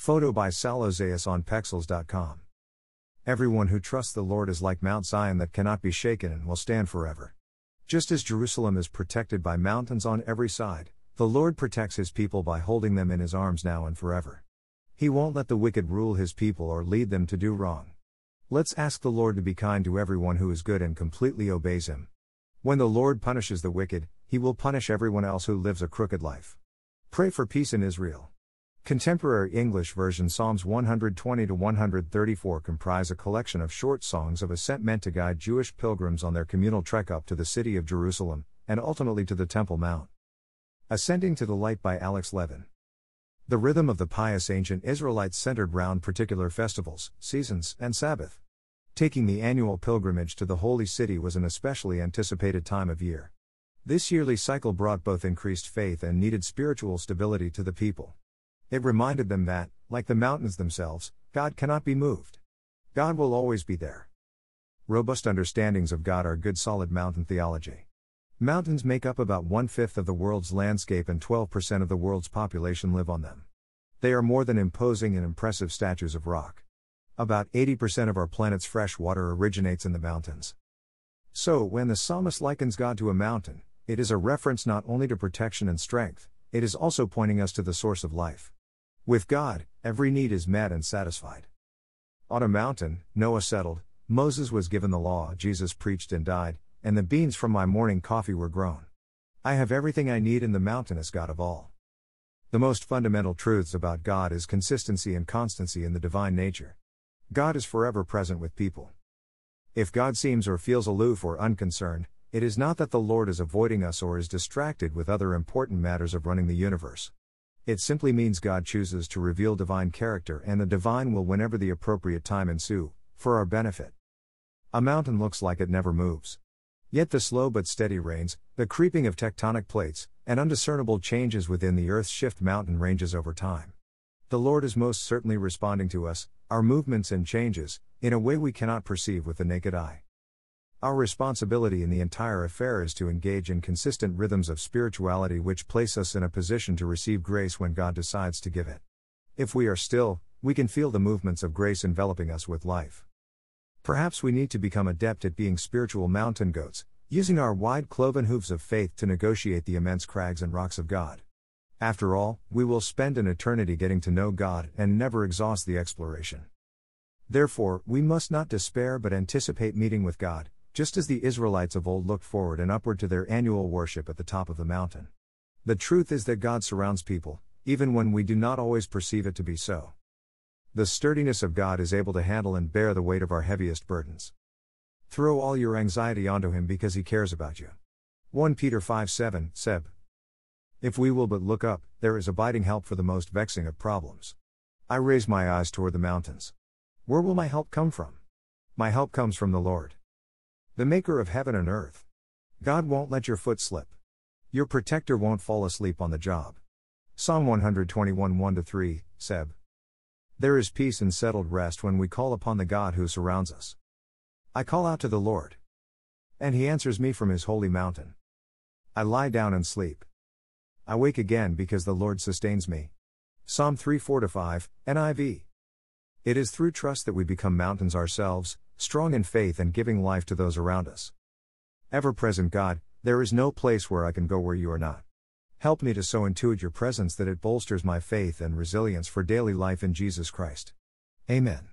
Photo by Salozeus on Pexels.com. Everyone who trusts the Lord is like Mount Zion that cannot be shaken and will stand forever. Just as Jerusalem is protected by mountains on every side, the Lord protects his people by holding them in his arms now and forever. He won't let the wicked rule his people or lead them to do wrong. Let's ask the Lord to be kind to everyone who is good and completely obeys him. When the Lord punishes the wicked, he will punish everyone else who lives a crooked life. Pray for peace in Israel. Contemporary English version Psalms 120 to 134 comprise a collection of short songs of ascent meant to guide Jewish pilgrims on their communal trek up to the city of Jerusalem, and ultimately to the Temple Mount. Ascending to the Light by Alex Levin. The rhythm of the pious ancient Israelites centered round particular festivals, seasons, and Sabbath. Taking the annual pilgrimage to the Holy City was an especially anticipated time of year. This yearly cycle brought both increased faith and needed spiritual stability to the people. It reminded them that, like the mountains themselves, God cannot be moved. God will always be there. Robust understandings of God are good solid mountain theology. Mountains make up about one fifth of the world's landscape and 12% of the world's population live on them. They are more than imposing and impressive statues of rock. About 80% of our planet's fresh water originates in the mountains. So, when the psalmist likens God to a mountain, it is a reference not only to protection and strength, it is also pointing us to the source of life. With God, every need is met and satisfied. On a mountain, Noah settled, Moses was given the law, Jesus preached and died, and the beans from my morning coffee were grown. I have everything I need in the mountainous God of all. The most fundamental truths about God is consistency and constancy in the divine nature. God is forever present with people. If God seems or feels aloof or unconcerned, it is not that the Lord is avoiding us or is distracted with other important matters of running the universe. It simply means God chooses to reveal divine character and the divine will whenever the appropriate time ensue, for our benefit. A mountain looks like it never moves. Yet the slow but steady rains, the creeping of tectonic plates, and undiscernible changes within the earth shift mountain ranges over time. The Lord is most certainly responding to us, our movements and changes, in a way we cannot perceive with the naked eye. Our responsibility in the entire affair is to engage in consistent rhythms of spirituality which place us in a position to receive grace when God decides to give it. If we are still, we can feel the movements of grace enveloping us with life. Perhaps we need to become adept at being spiritual mountain goats, using our wide cloven hooves of faith to negotiate the immense crags and rocks of God. After all, we will spend an eternity getting to know God and never exhaust the exploration. Therefore, we must not despair but anticipate meeting with God, just as the Israelites of old looked forward and upward to their annual worship at the top of the mountain. The truth is that God surrounds people, even when we do not always perceive it to be so. The sturdiness of God is able to handle and bear the weight of our heaviest burdens. Throw all your anxiety onto Him because He cares about you. 1 Peter 5 7, CEB. If we will but look up, there is abiding help for the most vexing of problems. I raise my eyes toward the mountains. Where will my help come from? My help comes from the Lord, the maker of heaven and earth. God won't let your foot slip. Your protector won't fall asleep on the job. Psalm 121 1 3, CEB. There is peace and settled rest when we call upon the God who surrounds us. I call out to the Lord. And he answers me from his holy mountain. I lie down and sleep. I wake again because the Lord sustains me. Psalm 3 4 5, NIV. It is through trust that we become mountains ourselves, strong in faith and giving life to those around us. Ever present God, there is no place where I can go where you are not. Help me to so intuit your presence that it bolsters my faith and resilience for daily life in Jesus Christ. Amen.